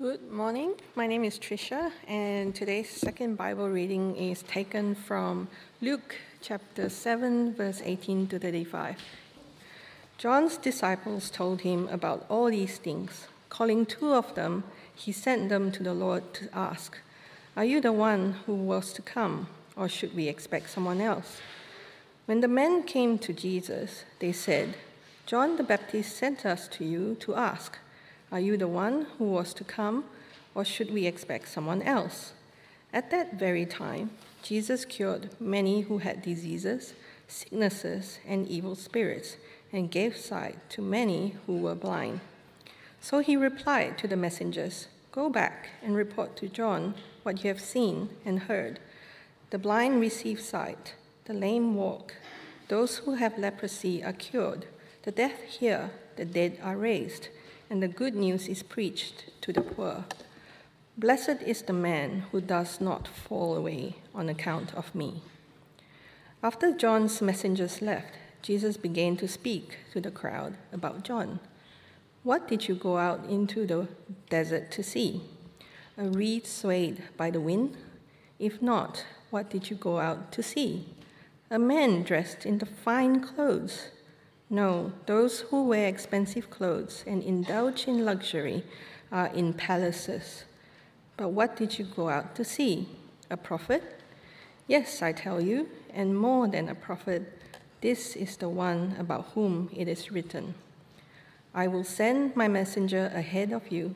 Good morning. My name is Trisha, and today's second Bible reading is taken from Luke chapter 7, verse 18 to 35. John's disciples told him about all these things. Calling two of them, he sent them to the Lord to ask, Are you the one who was to come, or should we expect someone else? When the men came to Jesus, they said, John the Baptist sent us to you to ask, are you the one who was to come, or should we expect someone else? At that very time, Jesus cured many who had diseases, sicknesses, and evil spirits, and gave sight to many who were blind. So he replied to the messengers Go back and report to John what you have seen and heard. The blind receive sight, the lame walk, those who have leprosy are cured, the deaf hear, the dead are raised and the good news is preached to the poor. Blessed is the man who does not fall away on account of me. After John's messengers left, Jesus began to speak to the crowd about John. What did you go out into the desert to see? A reed swayed by the wind? If not, what did you go out to see? A man dressed in the fine clothes? No, those who wear expensive clothes and indulge in luxury are in palaces. But what did you go out to see? A prophet? Yes, I tell you, and more than a prophet, this is the one about whom it is written I will send my messenger ahead of you,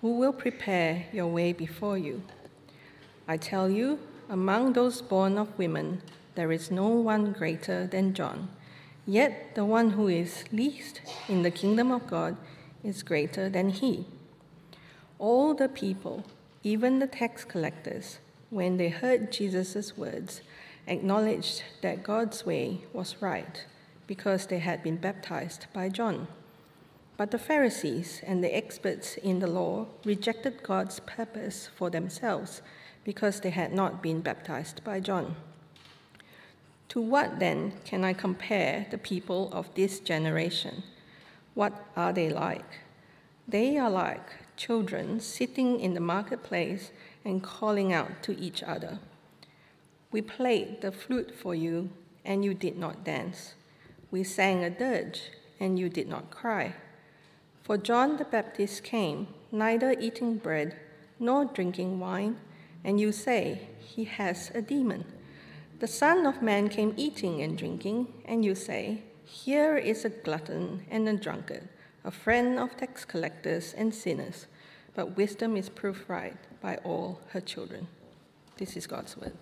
who will prepare your way before you. I tell you, among those born of women, there is no one greater than John. Yet the one who is least in the kingdom of God is greater than he. All the people, even the tax collectors, when they heard Jesus' words, acknowledged that God's way was right because they had been baptized by John. But the Pharisees and the experts in the law rejected God's purpose for themselves because they had not been baptized by John. To what then can I compare the people of this generation? What are they like? They are like children sitting in the marketplace and calling out to each other. We played the flute for you, and you did not dance. We sang a dirge, and you did not cry. For John the Baptist came, neither eating bread nor drinking wine, and you say, He has a demon. The Son of Man came eating and drinking, and you say, Here is a glutton and a drunkard, a friend of tax collectors and sinners. But wisdom is proved right by all her children. This is God's word.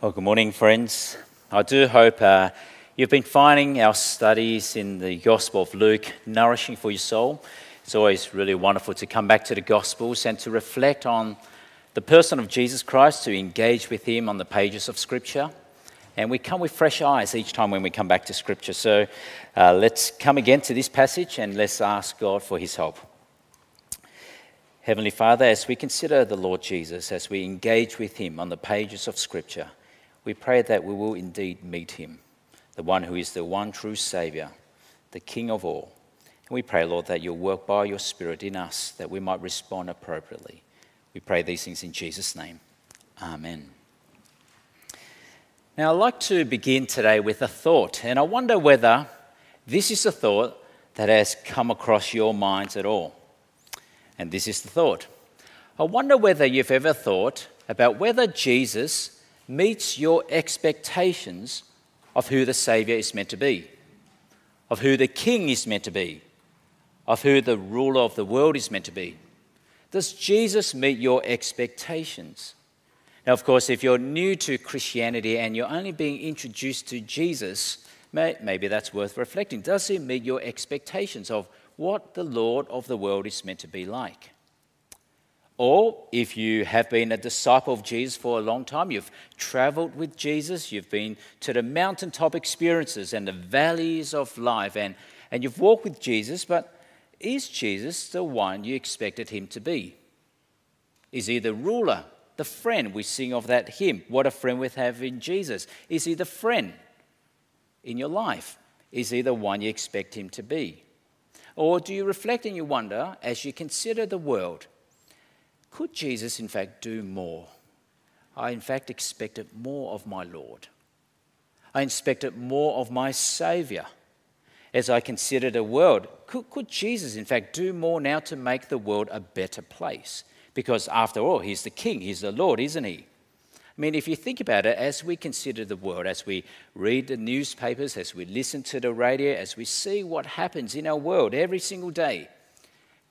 Well, good morning, friends. I do hope uh, you've been finding our studies in the Gospel of Luke nourishing for your soul. It's always really wonderful to come back to the Gospels and to reflect on the person of Jesus Christ, to engage with him on the pages of Scripture. And we come with fresh eyes each time when we come back to Scripture. So uh, let's come again to this passage and let's ask God for his help. Heavenly Father, as we consider the Lord Jesus, as we engage with him on the pages of Scripture, we pray that we will indeed meet him, the one who is the one true Savior, the King of all. And we pray, Lord, that you'll work by your Spirit in us, that we might respond appropriately. We pray these things in Jesus' name. Amen. Now, I'd like to begin today with a thought, and I wonder whether this is a thought that has come across your minds at all. And this is the thought I wonder whether you've ever thought about whether Jesus meets your expectations of who the Saviour is meant to be, of who the King is meant to be, of who the ruler of the world is meant to be. Does Jesus meet your expectations? Now, of course, if you're new to Christianity and you're only being introduced to Jesus, maybe that's worth reflecting. Does he meet your expectations of what the Lord of the world is meant to be like? Or if you have been a disciple of Jesus for a long time, you've traveled with Jesus, you've been to the mountaintop experiences and the valleys of life, and, and you've walked with Jesus, but is Jesus the one you expected him to be? Is he the ruler, the friend? We sing of that hymn, What a Friend We Have in Jesus. Is he the friend in your life? Is he the one you expect him to be? Or do you reflect and you wonder, as you consider the world, could Jesus in fact do more? I in fact expected more of my Lord. I expected more of my Saviour. As I consider the world, could, could Jesus in fact do more now to make the world a better place? Because after all, He's the King, He's the Lord, isn't He? I mean, if you think about it, as we consider the world, as we read the newspapers, as we listen to the radio, as we see what happens in our world every single day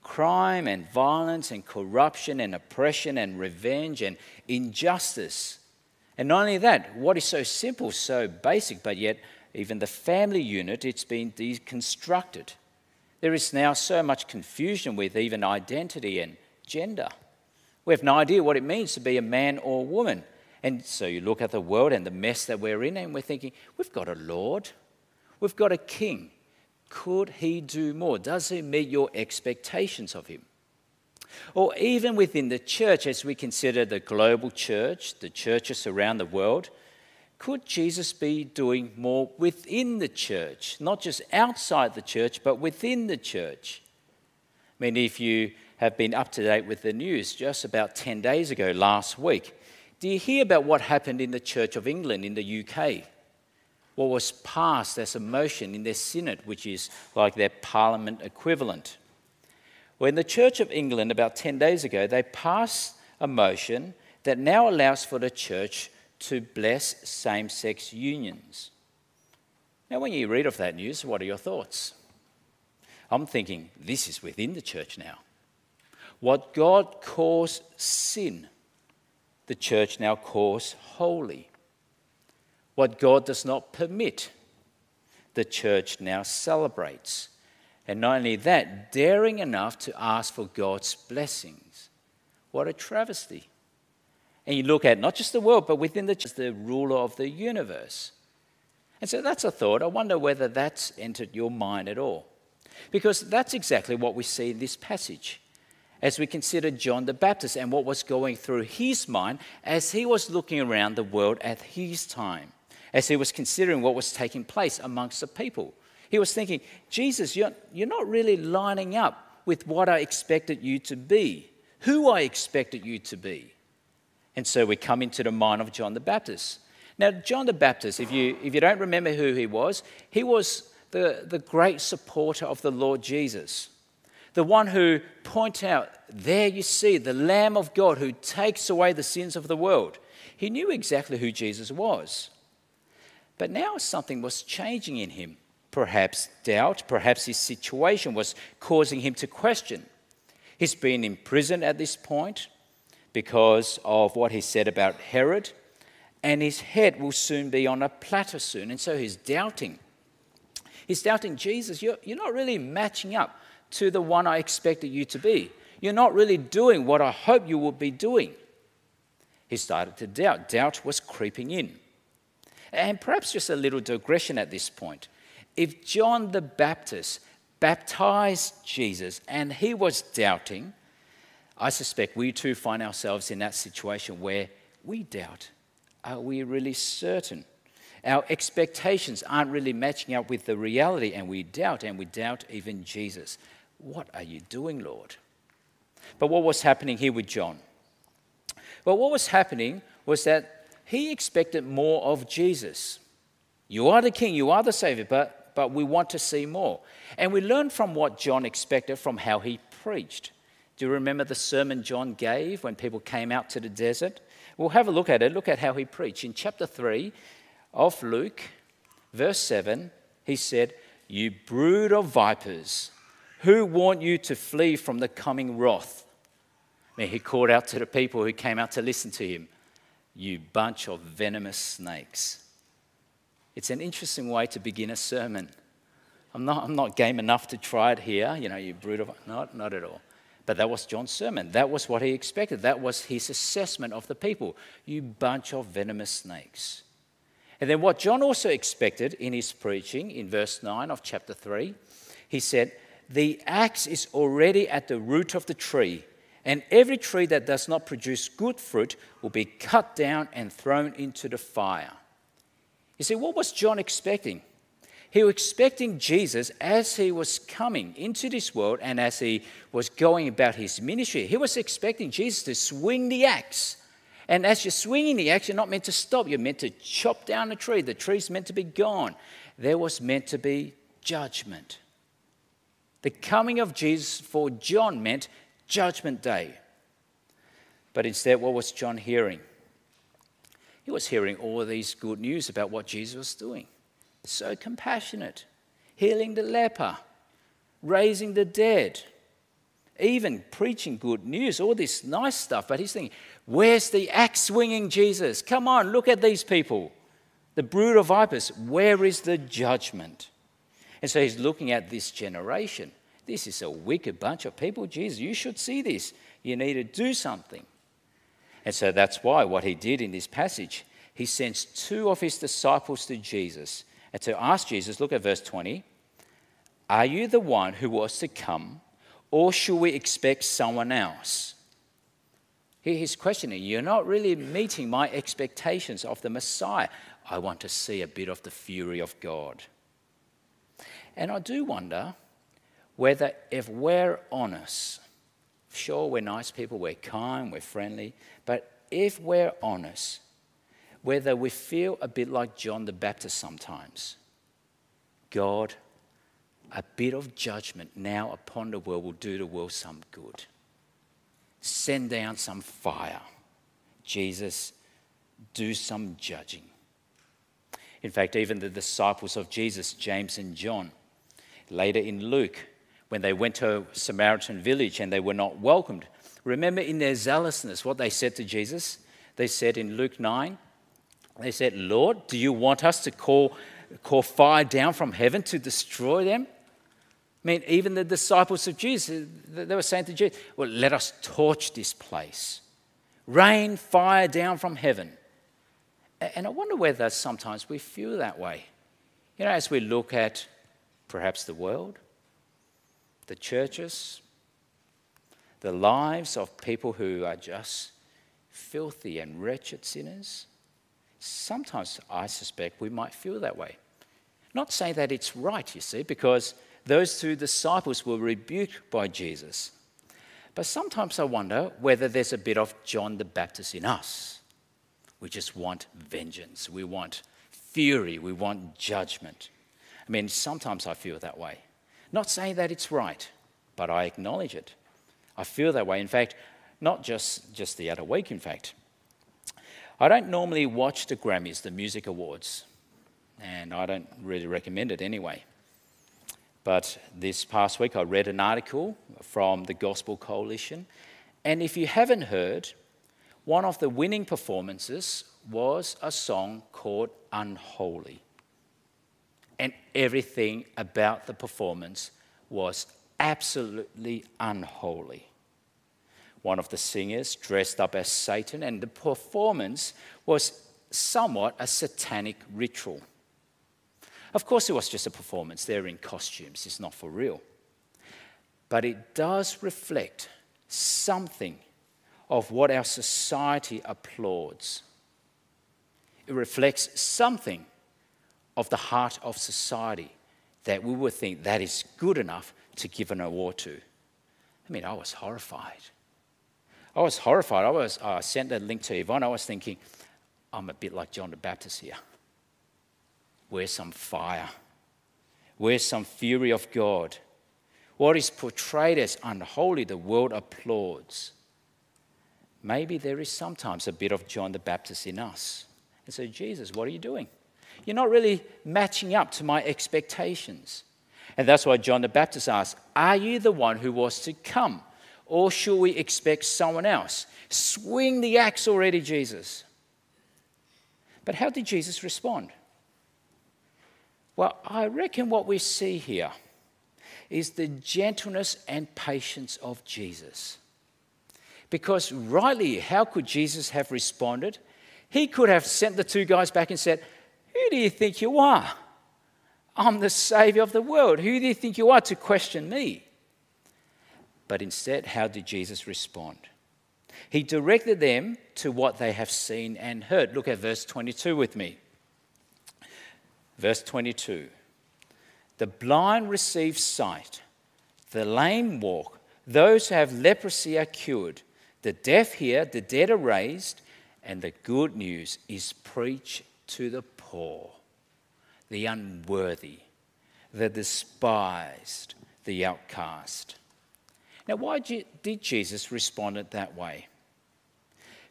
crime and violence and corruption and oppression and revenge and injustice. And not only that, what is so simple, so basic, but yet even the family unit, it's been deconstructed. There is now so much confusion with even identity and gender. We have no idea what it means to be a man or a woman. And so you look at the world and the mess that we're in, and we're thinking, we've got a Lord, we've got a King. Could he do more? Does he meet your expectations of him? Or even within the church, as we consider the global church, the churches around the world, could Jesus be doing more within the church? Not just outside the church, but within the church. I mean, if you have been up to date with the news, just about 10 days ago, last week, do you hear about what happened in the Church of England in the UK? What was passed as a motion in their synod, which is like their parliament equivalent. Well, in the Church of England, about 10 days ago, they passed a motion that now allows for the church to bless same sex unions. Now, when you read of that news, what are your thoughts? I'm thinking, this is within the church now. What God calls sin the church now calls holy. What God does not permit, the church now celebrates. And not only that, daring enough to ask for God's blessings. What a travesty. And you look at not just the world, but within the church, the ruler of the universe. And so that's a thought. I wonder whether that's entered your mind at all. Because that's exactly what we see in this passage as we consider John the Baptist and what was going through his mind as he was looking around the world at his time, as he was considering what was taking place amongst the people. He was thinking, Jesus, you're, you're not really lining up with what I expected you to be, who I expected you to be. And so we come into the mind of John the Baptist. Now, John the Baptist, if you, if you don't remember who he was, he was the, the great supporter of the Lord Jesus the one who point out, there you see, the Lamb of God who takes away the sins of the world. He knew exactly who Jesus was. But now something was changing in him. Perhaps doubt, perhaps his situation was causing him to question. He's been in prison at this point because of what he said about Herod, and his head will soon be on a platter soon. And so he's doubting. He's doubting Jesus, you're, you're not really matching up to the one I expected you to be. You're not really doing what I hope you would be doing. He started to doubt. Doubt was creeping in. And perhaps just a little digression at this point. If John the Baptist baptized Jesus and he was doubting, I suspect we too find ourselves in that situation where we doubt. Are we really certain? Our expectations aren't really matching up with the reality, and we doubt, and we doubt even Jesus. What are you doing, Lord? But what was happening here with John? Well, what was happening was that he expected more of Jesus. You are the king, you are the savior, but, but we want to see more. And we learn from what John expected from how he preached. Do you remember the sermon John gave when people came out to the desert? We'll have a look at it. Look at how he preached. In chapter 3 of Luke, verse 7, he said, You brood of vipers, who warned you to flee from the coming wrath? Mean, he called out to the people who came out to listen to him, You bunch of venomous snakes. It's an interesting way to begin a sermon. I'm not, I'm not game enough to try it here, you know, you brood of. Not, not at all. But that was John's sermon. That was what he expected. That was his assessment of the people. You bunch of venomous snakes. And then what John also expected in his preaching in verse 9 of chapter 3, he said, the axe is already at the root of the tree, and every tree that does not produce good fruit will be cut down and thrown into the fire. You see, what was John expecting? He was expecting Jesus as he was coming into this world and as he was going about his ministry. He was expecting Jesus to swing the axe. And as you're swinging the axe, you're not meant to stop. You're meant to chop down the tree. The tree's meant to be gone. There was meant to be judgment. The coming of Jesus for John meant judgment day. But instead, what was John hearing? He was hearing all of these good news about what Jesus was doing so compassionate, healing the leper, raising the dead, even preaching good news, all this nice stuff. But he's thinking, where's the axe swinging Jesus? Come on, look at these people. The brood of vipers, where is the judgment? And so he's looking at this generation. This is a wicked bunch of people. Jesus, you should see this. You need to do something. And so that's why what he did in this passage, he sends two of his disciples to Jesus and to ask Jesus, look at verse 20, Are you the one who was to come, or should we expect someone else? He's questioning, You're not really meeting my expectations of the Messiah. I want to see a bit of the fury of God. And I do wonder whether, if we're honest, sure, we're nice people, we're kind, we're friendly, but if we're honest, whether we feel a bit like John the Baptist sometimes. God, a bit of judgment now upon the world will do the world some good. Send down some fire. Jesus, do some judging. In fact, even the disciples of Jesus, James and John, later in Luke, when they went to a Samaritan village and they were not welcomed, remember in their zealousness what they said to Jesus? They said in Luke 9, they said, Lord, do you want us to call, call fire down from heaven to destroy them? I mean, even the disciples of Jesus, they were saying to Jesus, Well, let us torch this place. Rain fire down from heaven. And I wonder whether sometimes we feel that way. You know, as we look at perhaps the world, the churches, the lives of people who are just filthy and wretched sinners sometimes I suspect we might feel that way. Not saying that it's right, you see, because those two disciples were rebuked by Jesus. But sometimes I wonder whether there's a bit of John the Baptist in us. We just want vengeance, we want fury, we want judgment. I mean, sometimes I feel that way. Not saying that it's right, but I acknowledge it. I feel that way. In fact, not just, just the other week, in fact. I don't normally watch the Grammys, the music awards, and I don't really recommend it anyway. But this past week, I read an article from the Gospel Coalition, and if you haven't heard, one of the winning performances was a song called Unholy. And everything about the performance was absolutely unholy one of the singers dressed up as Satan, and the performance was somewhat a satanic ritual. Of course, it was just a performance, they're in costumes, it's not for real. But it does reflect something of what our society applauds. It reflects something of the heart of society that we would think that is good enough to give an award to. I mean, I was horrified. I was horrified. I was uh, sent that link to Yvonne. I was thinking, I'm a bit like John the Baptist here. Where's some fire? Where's some fury of God? What is portrayed as unholy, the world applauds. Maybe there is sometimes a bit of John the Baptist in us. And so, Jesus, what are you doing? You're not really matching up to my expectations. And that's why John the Baptist asked, Are you the one who was to come? Or should we expect someone else? Swing the axe already, Jesus. But how did Jesus respond? Well, I reckon what we see here is the gentleness and patience of Jesus. Because, rightly, how could Jesus have responded? He could have sent the two guys back and said, Who do you think you are? I'm the Savior of the world. Who do you think you are to question me? But instead, how did Jesus respond? He directed them to what they have seen and heard. Look at verse 22 with me. Verse 22. the blind receive sight, the lame walk, those who have leprosy are cured, the deaf hear, the dead are raised, and the good news is preached to the poor, the unworthy, the despised, the outcast. Now, why did Jesus respond it that way?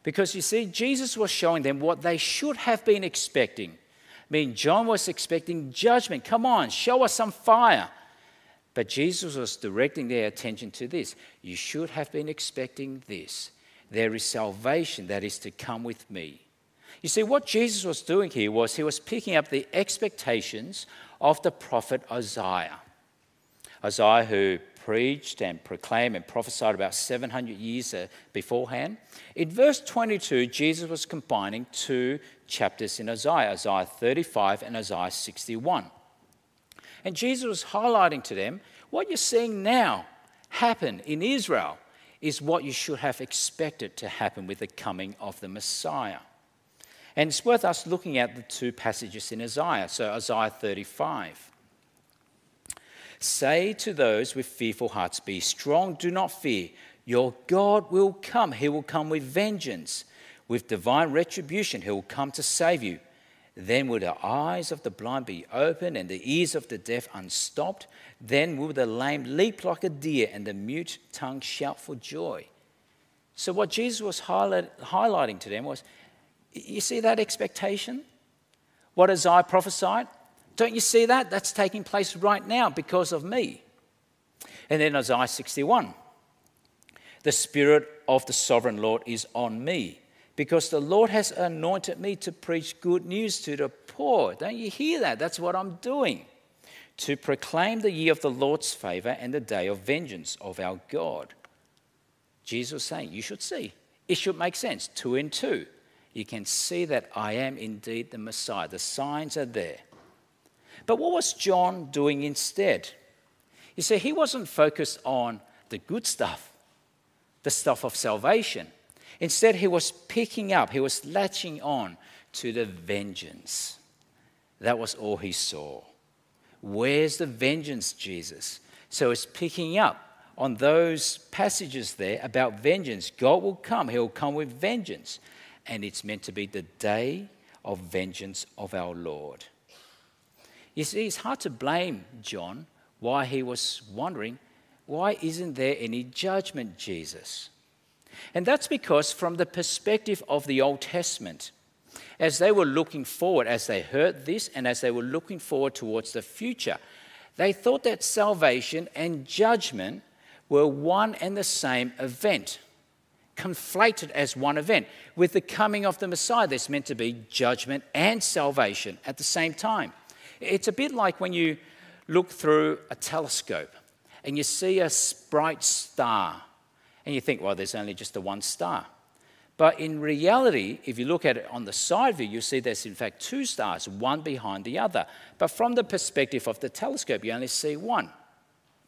Because you see, Jesus was showing them what they should have been expecting. I mean, John was expecting judgment. Come on, show us some fire. But Jesus was directing their attention to this. You should have been expecting this. There is salvation that is to come with me. You see, what Jesus was doing here was he was picking up the expectations of the prophet Isaiah. Isaiah, who preached and proclaimed and prophesied about 700 years uh, beforehand. In verse 22, Jesus was combining two chapters in Isaiah Isaiah 35 and Isaiah 61. And Jesus was highlighting to them what you're seeing now happen in Israel is what you should have expected to happen with the coming of the Messiah. And it's worth us looking at the two passages in Isaiah. So, Isaiah 35. Say to those with fearful hearts, Be strong, do not fear. Your God will come. He will come with vengeance, with divine retribution. He will come to save you. Then will the eyes of the blind be opened and the ears of the deaf unstopped. Then will the lame leap like a deer and the mute tongue shout for joy. So, what Jesus was highlight, highlighting to them was you see that expectation? What Isaiah prophesied? Don't you see that? That's taking place right now because of me. And then Isaiah 61 The Spirit of the sovereign Lord is on me because the Lord has anointed me to preach good news to the poor. Don't you hear that? That's what I'm doing. To proclaim the year of the Lord's favor and the day of vengeance of our God. Jesus saying, You should see. It should make sense. Two and two. You can see that I am indeed the Messiah. The signs are there. But what was John doing instead? You see, he wasn't focused on the good stuff, the stuff of salvation. Instead, he was picking up, he was latching on to the vengeance. That was all he saw. Where's the vengeance, Jesus? So it's picking up on those passages there about vengeance. God will come, He will come with vengeance. And it's meant to be the day of vengeance of our Lord. You see, it's hard to blame John why he was wondering, why isn't there any judgment, Jesus? And that's because, from the perspective of the Old Testament, as they were looking forward, as they heard this, and as they were looking forward towards the future, they thought that salvation and judgment were one and the same event, conflated as one event. With the coming of the Messiah, there's meant to be judgment and salvation at the same time. It's a bit like when you look through a telescope and you see a bright star and you think, well, there's only just the one star. But in reality, if you look at it on the side view, you see there's in fact two stars, one behind the other. But from the perspective of the telescope, you only see one.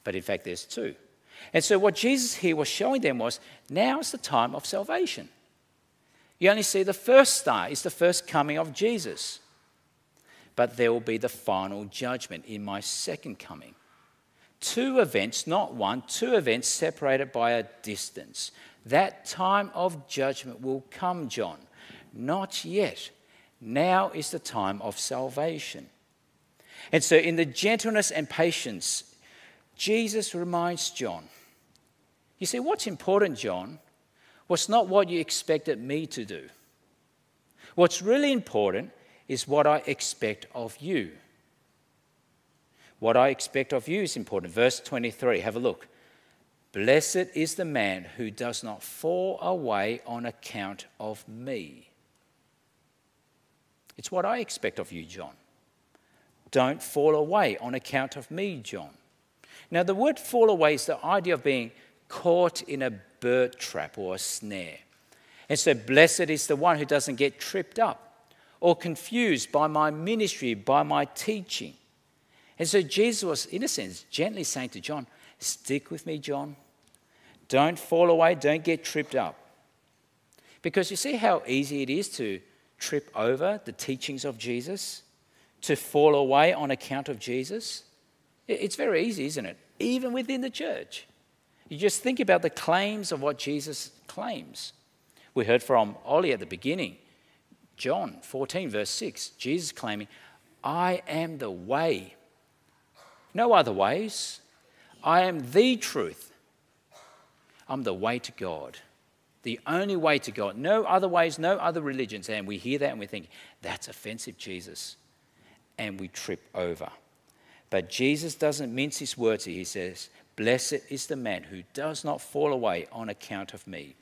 But in fact, there's two. And so what Jesus here was showing them was now is the time of salvation. You only see the first star, is the first coming of Jesus but there will be the final judgment in my second coming. Two events, not one, two events separated by a distance. That time of judgment will come, John. Not yet. Now is the time of salvation. And so, in the gentleness and patience, Jesus reminds John. You see, what's important, John, was not what you expected me to do. What's really important is what I expect of you. What I expect of you is important. Verse 23, have a look. Blessed is the man who does not fall away on account of me. It's what I expect of you, John. Don't fall away on account of me, John. Now, the word fall away is the idea of being caught in a bird trap or a snare. And so, blessed is the one who doesn't get tripped up or confused by my ministry, by my teaching. And so Jesus was, in a sense, gently saying to John, Stick with me, John. Don't fall away, don't get tripped up. Because you see how easy it is to trip over the teachings of Jesus, to fall away on account of Jesus. It's very easy, isn't it? Even within the church. You just think about the claims of what Jesus claims. We heard from Ollie at the beginning, John 14, verse 6, Jesus claiming, I am the way. No other ways. I am the truth. I'm the way to God. The only way to God. No other ways, no other religions. And we hear that and we think, that's offensive, Jesus. And we trip over. But Jesus doesn't mince his words here. He says, Blessed is the man who does not fall away on account of me.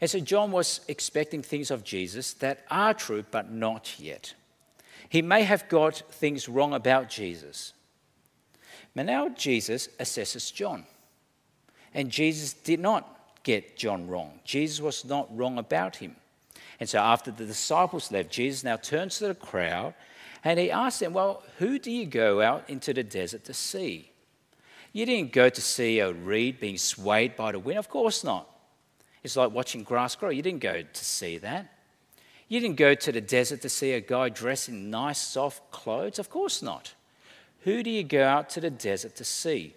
And so John was expecting things of Jesus that are true, but not yet. He may have got things wrong about Jesus. But now Jesus assesses John. And Jesus did not get John wrong. Jesus was not wrong about him. And so after the disciples left, Jesus now turns to the crowd and he asks them, Well, who do you go out into the desert to see? You didn't go to see a reed being swayed by the wind? Of course not. It's like watching grass grow. You didn't go to see that. You didn't go to the desert to see a guy dressed in nice, soft clothes? Of course not. Who do you go out to the desert to see?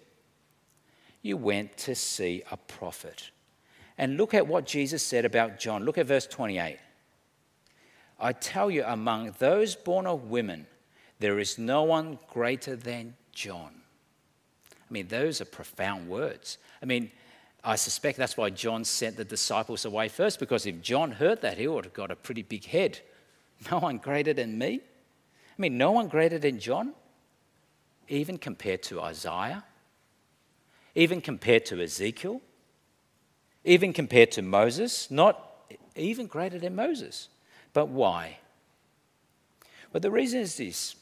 You went to see a prophet. And look at what Jesus said about John. Look at verse 28. I tell you, among those born of women, there is no one greater than John. I mean, those are profound words. I mean, I suspect that's why John sent the disciples away first, because if John heard that, he would have got a pretty big head. No one greater than me? I mean, no one greater than John, even compared to Isaiah, even compared to Ezekiel, even compared to Moses, not even greater than Moses. But why? Well, the reason is this.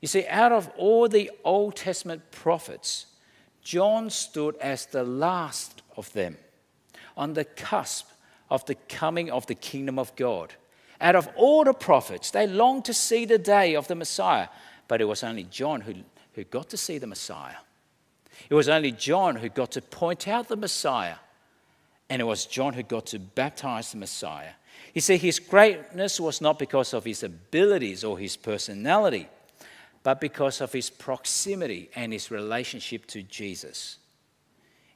You see, out of all the Old Testament prophets, John stood as the last of them, on the cusp of the coming of the kingdom of God. Out of all the prophets, they longed to see the day of the Messiah, but it was only John who, who got to see the Messiah. It was only John who got to point out the Messiah, and it was John who got to baptize the Messiah. You see, his greatness was not because of his abilities or his personality, but because of his proximity and his relationship to Jesus.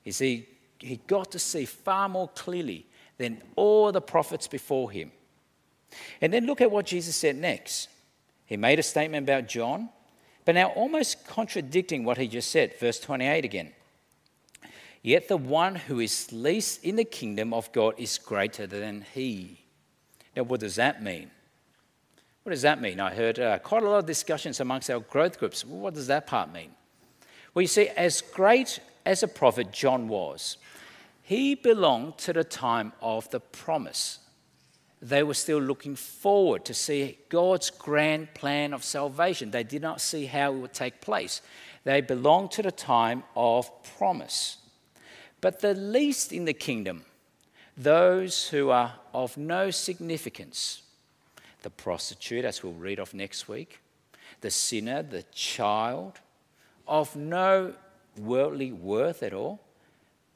You see, he got to see far more clearly than all the prophets before him. And then look at what Jesus said next. He made a statement about John, but now almost contradicting what he just said. Verse 28 again. Yet the one who is least in the kingdom of God is greater than he. Now, what does that mean? What does that mean? I heard uh, quite a lot of discussions amongst our growth groups. what does that part mean? Well, you see, as great as a prophet John was, he belonged to the time of the promise. They were still looking forward to see God's grand plan of salvation. They did not see how it would take place. They belonged to the time of promise. But the least in the kingdom, those who are of no significance, the prostitute, as we'll read of next week, the sinner, the child, of no worldly worth at all,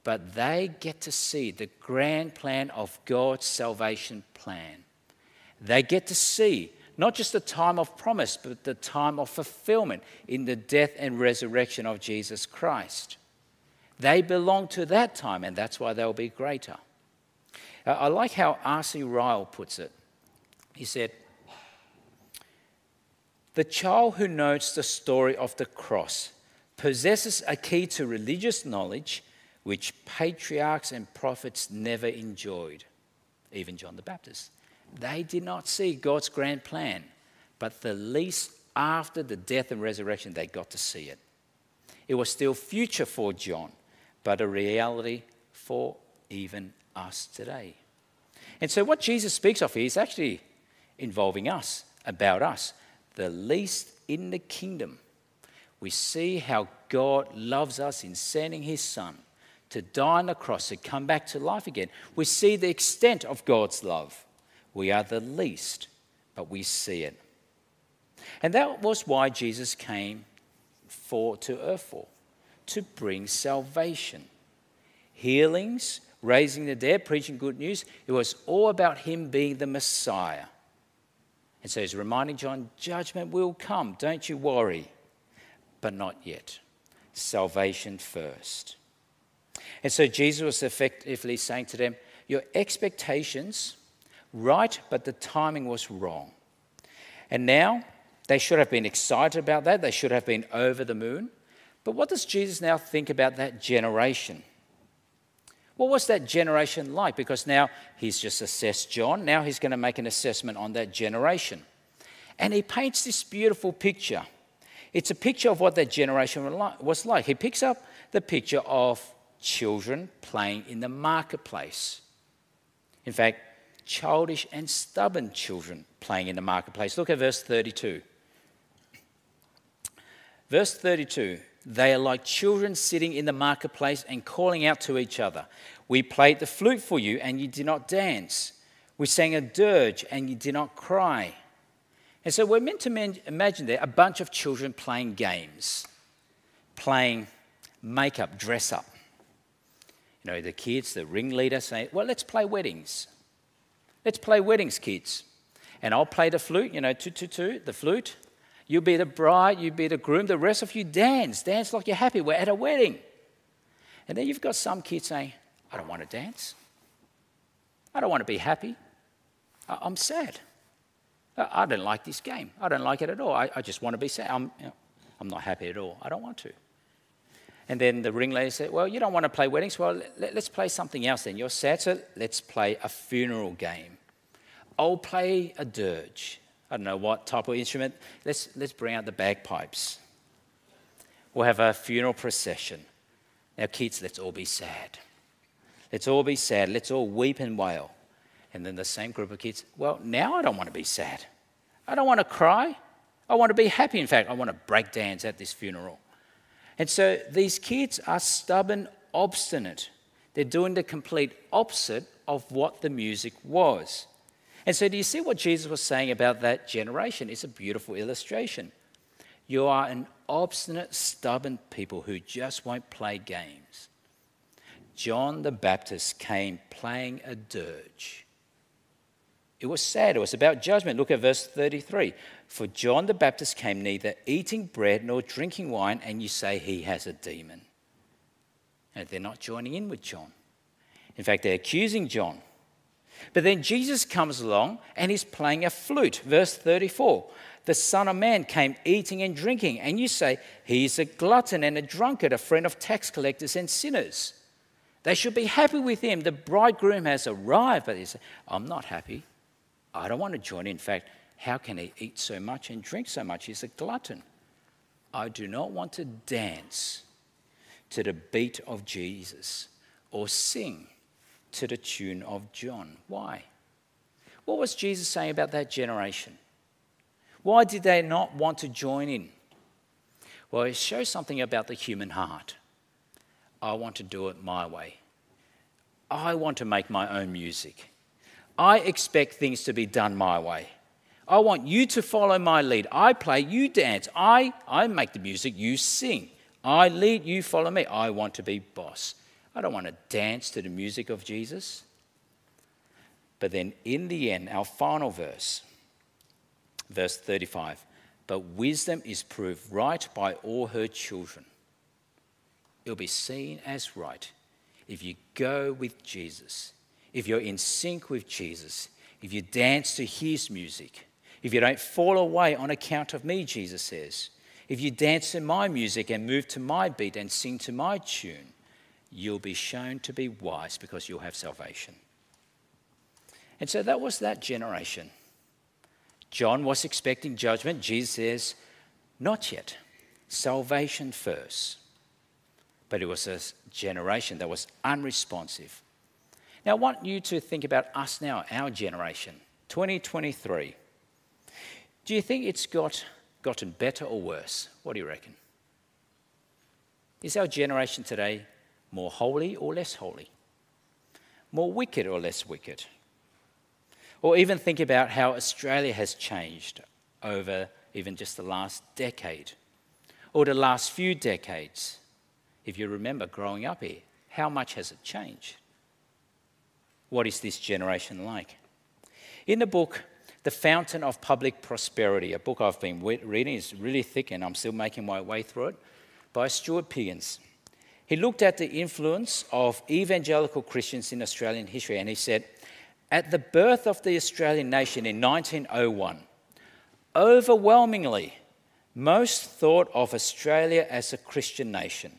but they get to see the grand plan of God's salvation plan. They get to see not just the time of promise, but the time of fulfillment in the death and resurrection of Jesus Christ. They belong to that time, and that's why they'll be greater. Uh, I like how R.C. Ryle puts it. He said, The child who knows the story of the cross possesses a key to religious knowledge which patriarchs and prophets never enjoyed, even John the Baptist. They did not see God's grand plan, but the least after the death and resurrection, they got to see it. It was still future for John, but a reality for even us today. And so, what Jesus speaks of here is actually involving us, about us, the least in the kingdom. We see how God loves us in sending his Son to die on the cross, to come back to life again. We see the extent of God's love. We are the least, but we see it. And that was why Jesus came for, to earth for, to bring salvation, healings, raising the dead, preaching good news. It was all about him being the Messiah. And so he's reminding John, judgment will come, don't you worry. but not yet. Salvation first. And so Jesus was effectively saying to them, Your expectations, right, but the timing was wrong. And now they should have been excited about that. They should have been over the moon. But what does Jesus now think about that generation? What was that generation like? Because now he's just assessed John. Now he's going to make an assessment on that generation. And he paints this beautiful picture. It's a picture of what that generation was like. He picks up the picture of children playing in the marketplace. In fact, childish and stubborn children playing in the marketplace. Look at verse 32. Verse 32 They are like children sitting in the marketplace and calling out to each other. We played the flute for you, and you did not dance. We sang a dirge, and you did not cry. And so we're meant to imagine there a bunch of children playing games, playing makeup, dress up. You know, the kids, the ringleader say, Well, let's play weddings. Let's play weddings, kids. And I'll play the flute, you know, two, two, two, the flute. You be the bride, you be the groom. The rest of you dance. Dance like you're happy. We're at a wedding. And then you've got some kids saying, I don't want to dance. I don't want to be happy. I'm sad. I don't like this game. I don't like it at all. I, I just want to be sad. I'm, you know, I'm not happy at all. I don't want to. And then the ringleader said, Well, you don't want to play weddings? Well, let, us play something else then. You're sad, so let's play a funeral game. I'll play a dirge. I don't know what type of instrument. Let's, let's bring out the bagpipes. We'll have a funeral procession. Now, kids, let's all be sad. Let's all be sad. Let's all weep and wail. And then the same group of kids, well, now I don't want to be sad. I don't want to cry. I want to be happy. In fact, I want to break dance at this funeral. And so these kids are stubborn, obstinate. They're doing the complete opposite of what the music was. And so, do you see what Jesus was saying about that generation? It's a beautiful illustration. You are an obstinate, stubborn people who just won't play games. John the Baptist came playing a dirge. It was sad. It was about judgment. Look at verse 33. For John the Baptist came neither eating bread nor drinking wine, and you say he has a demon. And they're not joining in with John. In fact, they're accusing John. But then Jesus comes along and he's playing a flute. Verse 34 The Son of Man came eating and drinking, and you say he's a glutton and a drunkard, a friend of tax collectors and sinners. They should be happy with him. The bridegroom has arrived, but they say, I'm not happy. I don't want to join. In fact, how can he eat so much and drink so much? He's a glutton. I do not want to dance to the beat of Jesus or sing to the tune of John. Why? What was Jesus saying about that generation? Why did they not want to join in? Well, it shows something about the human heart. I want to do it my way. I want to make my own music. I expect things to be done my way. I want you to follow my lead. I play, you dance. I, I make the music, you sing. I lead, you follow me. I want to be boss. I don't want to dance to the music of Jesus. But then in the end, our final verse, verse 35 but wisdom is proved right by all her children. It'll be seen as right if you go with Jesus, if you're in sync with Jesus, if you dance to his music if you don't fall away on account of me, Jesus says, if you dance to my music and move to my beat and sing to my tune, you'll be shown to be wise because you'll have salvation. And so that was that generation. John was expecting judgment. Jesus says, not yet. Salvation first. But it was a generation that was unresponsive. Now, I want you to think about us now, our generation, 2023. Do you think it's got, gotten better or worse? What do you reckon? Is our generation today more holy or less holy? More wicked or less wicked? Or even think about how Australia has changed over even just the last decade or the last few decades. If you remember growing up here, how much has it changed? What is this generation like? In the book The Fountain of Public Prosperity, a book I've been reading, is really thick and I'm still making my way through it, by Stuart Piggins. He looked at the influence of evangelical Christians in Australian history and he said, At the birth of the Australian nation in 1901, overwhelmingly, most thought of Australia as a Christian nation.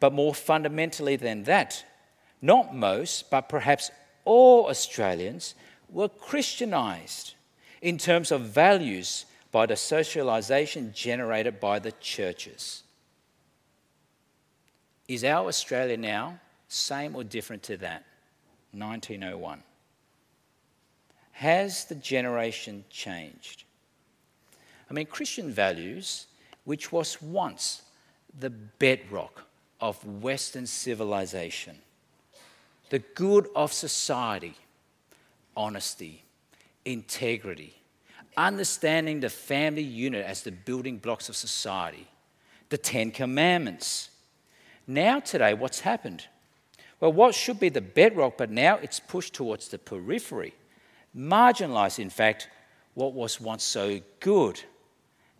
But more fundamentally than that, not most, but perhaps all Australians were Christianized in terms of values by the socialization generated by the churches. Is our Australia now same or different to that? 1901. Has the generation changed? I mean, Christian values, which was once the bedrock of Western civilization, the good of society, honesty, integrity, understanding the family unit as the building blocks of society, the Ten Commandments. Now, today, what's happened? Well, what should be the bedrock, but now it's pushed towards the periphery, marginalized, in fact, what was once so good,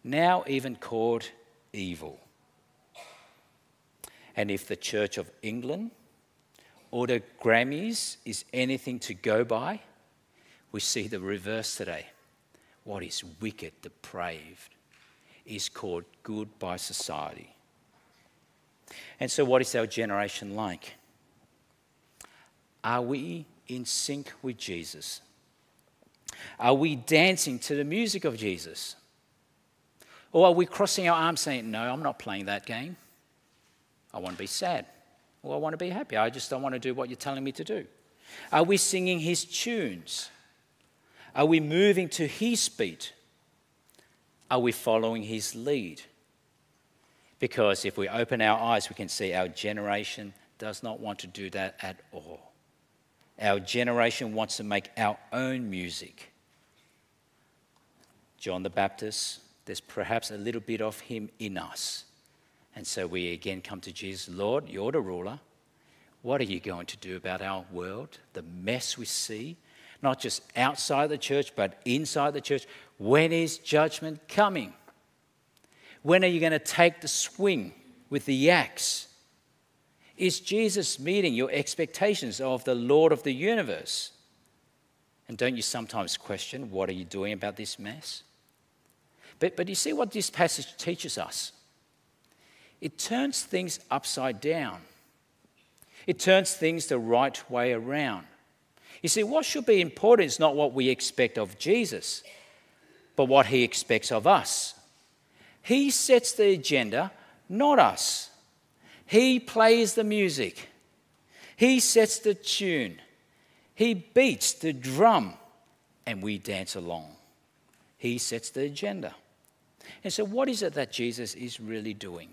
now even called evil. And if the Church of England or the Grammys is anything to go by, we see the reverse today. What is wicked, depraved, is called good by society. And so, what is our generation like? Are we in sync with Jesus? Are we dancing to the music of Jesus? Or are we crossing our arms saying, No, I'm not playing that game? I want to be sad. Or I want to be happy. I just don't want to do what you're telling me to do. Are we singing his tunes? Are we moving to his beat? Are we following his lead? Because if we open our eyes, we can see our generation does not want to do that at all. Our generation wants to make our own music. John the Baptist, there's perhaps a little bit of him in us. And so we again come to Jesus Lord, you're the ruler. What are you going to do about our world, the mess we see, not just outside the church, but inside the church? When is judgment coming? When are you going to take the swing with the axe? Is Jesus meeting your expectations of the Lord of the universe? And don't you sometimes question, what are you doing about this mess? But, but you see what this passage teaches us? It turns things upside down. It turns things the right way around. You see, what should be important is not what we expect of Jesus, but what he expects of us. He sets the agenda, not us. He plays the music, he sets the tune, he beats the drum, and we dance along. He sets the agenda. And so, what is it that Jesus is really doing?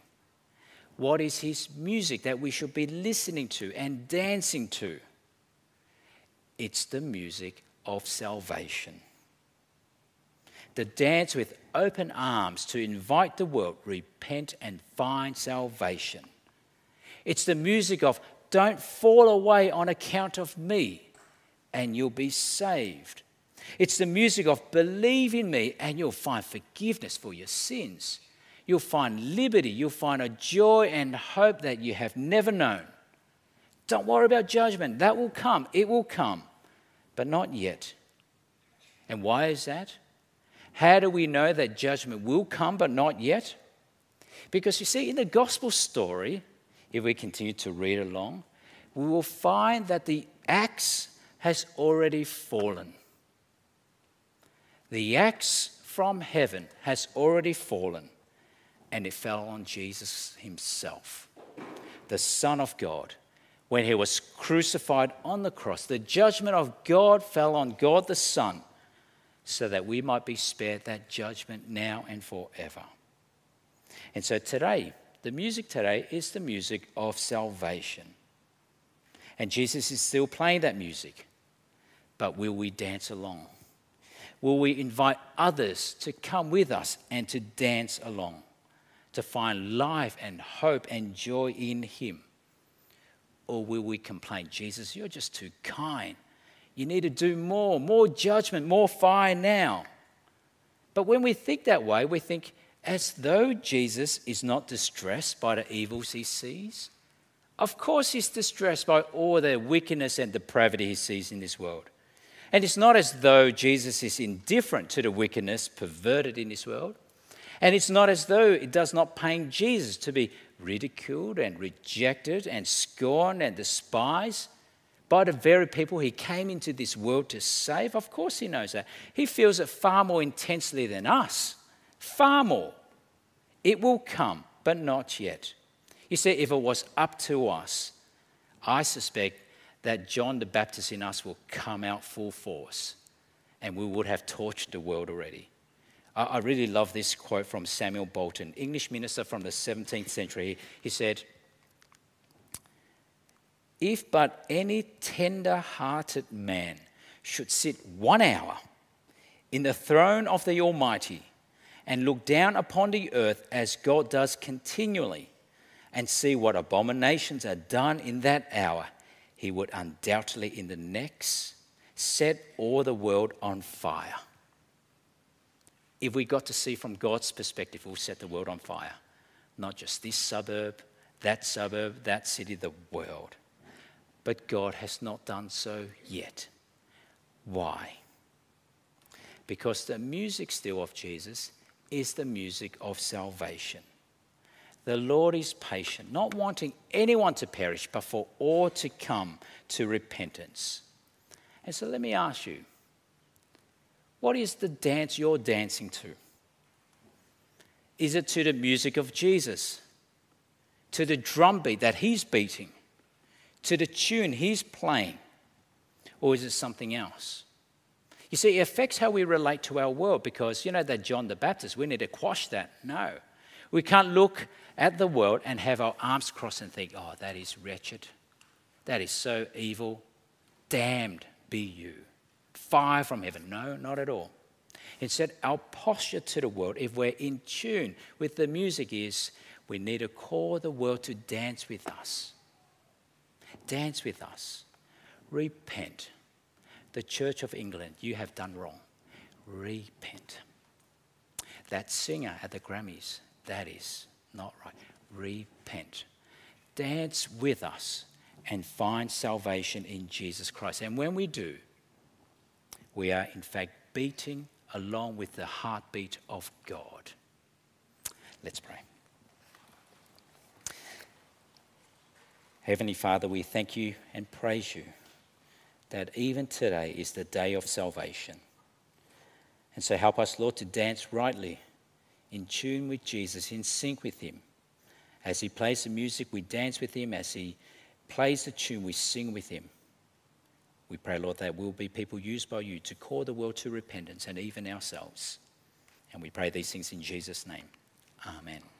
What is his music that we should be listening to and dancing to? It's the music of salvation. The dance with open arms to invite the world, repent and find salvation. It's the music of don't fall away on account of me and you'll be saved. It's the music of believe in me and you'll find forgiveness for your sins. You'll find liberty. You'll find a joy and hope that you have never known. Don't worry about judgment. That will come. It will come, but not yet. And why is that? How do we know that judgment will come, but not yet? Because you see, in the gospel story, if we continue to read along, we will find that the axe has already fallen. The axe from heaven has already fallen and it fell on Jesus himself, the Son of God. When he was crucified on the cross, the judgment of God fell on God the Son so that we might be spared that judgment now and forever. And so today, the music today is the music of salvation. And Jesus is still playing that music. But will we dance along? Will we invite others to come with us and to dance along? to find life and hope and joy in Him? Or will we complain, Jesus, you're just too kind. You need to do more, more judgment, more fire now. But when we think that way, we think as though Jesus is not distressed by the evils he sees. Of course, he's distressed by all the wickedness and depravity he sees in this world. And it's not as though Jesus is indifferent to the wickedness perverted in this world. And it's not as though it does not pain Jesus to be ridiculed and rejected and scorned and despised by the very people he came into this world to save. Of course, he knows that. He feels it far more intensely than us. Far more. It will come, but not yet. You see, if it was up to us, I suspect that John the Baptist in us will come out full force and we would have torched the world already. I really love this quote from Samuel Bolton, English minister from the 17th century. He said, If but any tender hearted man should sit one hour in the throne of the Almighty and look down upon the earth as God does continually and see what abominations are done in that hour, he would undoubtedly in the next set all the world on fire if we got to see from God's perspective, we'll set the world on fire. Not just this suburb, that suburb, that city, the world. But God has not done so yet. Why? Because the music still of Jesus is the music of salvation. The Lord is patient, not wanting anyone to perish, but for all to come to repentance. And so let me ask you what is the dance you're dancing to? Is it to the music of Jesus? To the drum beat that he's beating? To the tune he's playing? Or is it something else? You see, it affects how we relate to our world because, you know, that John the Baptist, we need to quash that. No. We can't look at the world and have our arms crossed and think, oh, that is wretched. That is so evil. Damned be you fire from heaven. No, not at all. Instead, our posture to the world, if we're in tune with the music, is we need to call the world to dance with us. Dance with us. Repent. The Church of England, you have done wrong. Repent. That singer at the Grammys, that is not right. Repent. Dance with us and find salvation in Jesus Christ. And when we do, we are in fact beating along with the heartbeat of God. Let's pray. Heavenly Father, we thank you and praise you that even today is the day of salvation. And so help us, Lord, to dance rightly, in tune with Jesus, in sync with Him. As He plays the music, we dance with Him. As He plays the tune, we sing with Him. We pray, Lord, that we'll be people used by you to call the world to repentance and even ourselves. And we pray these things in Jesus' name. Amen.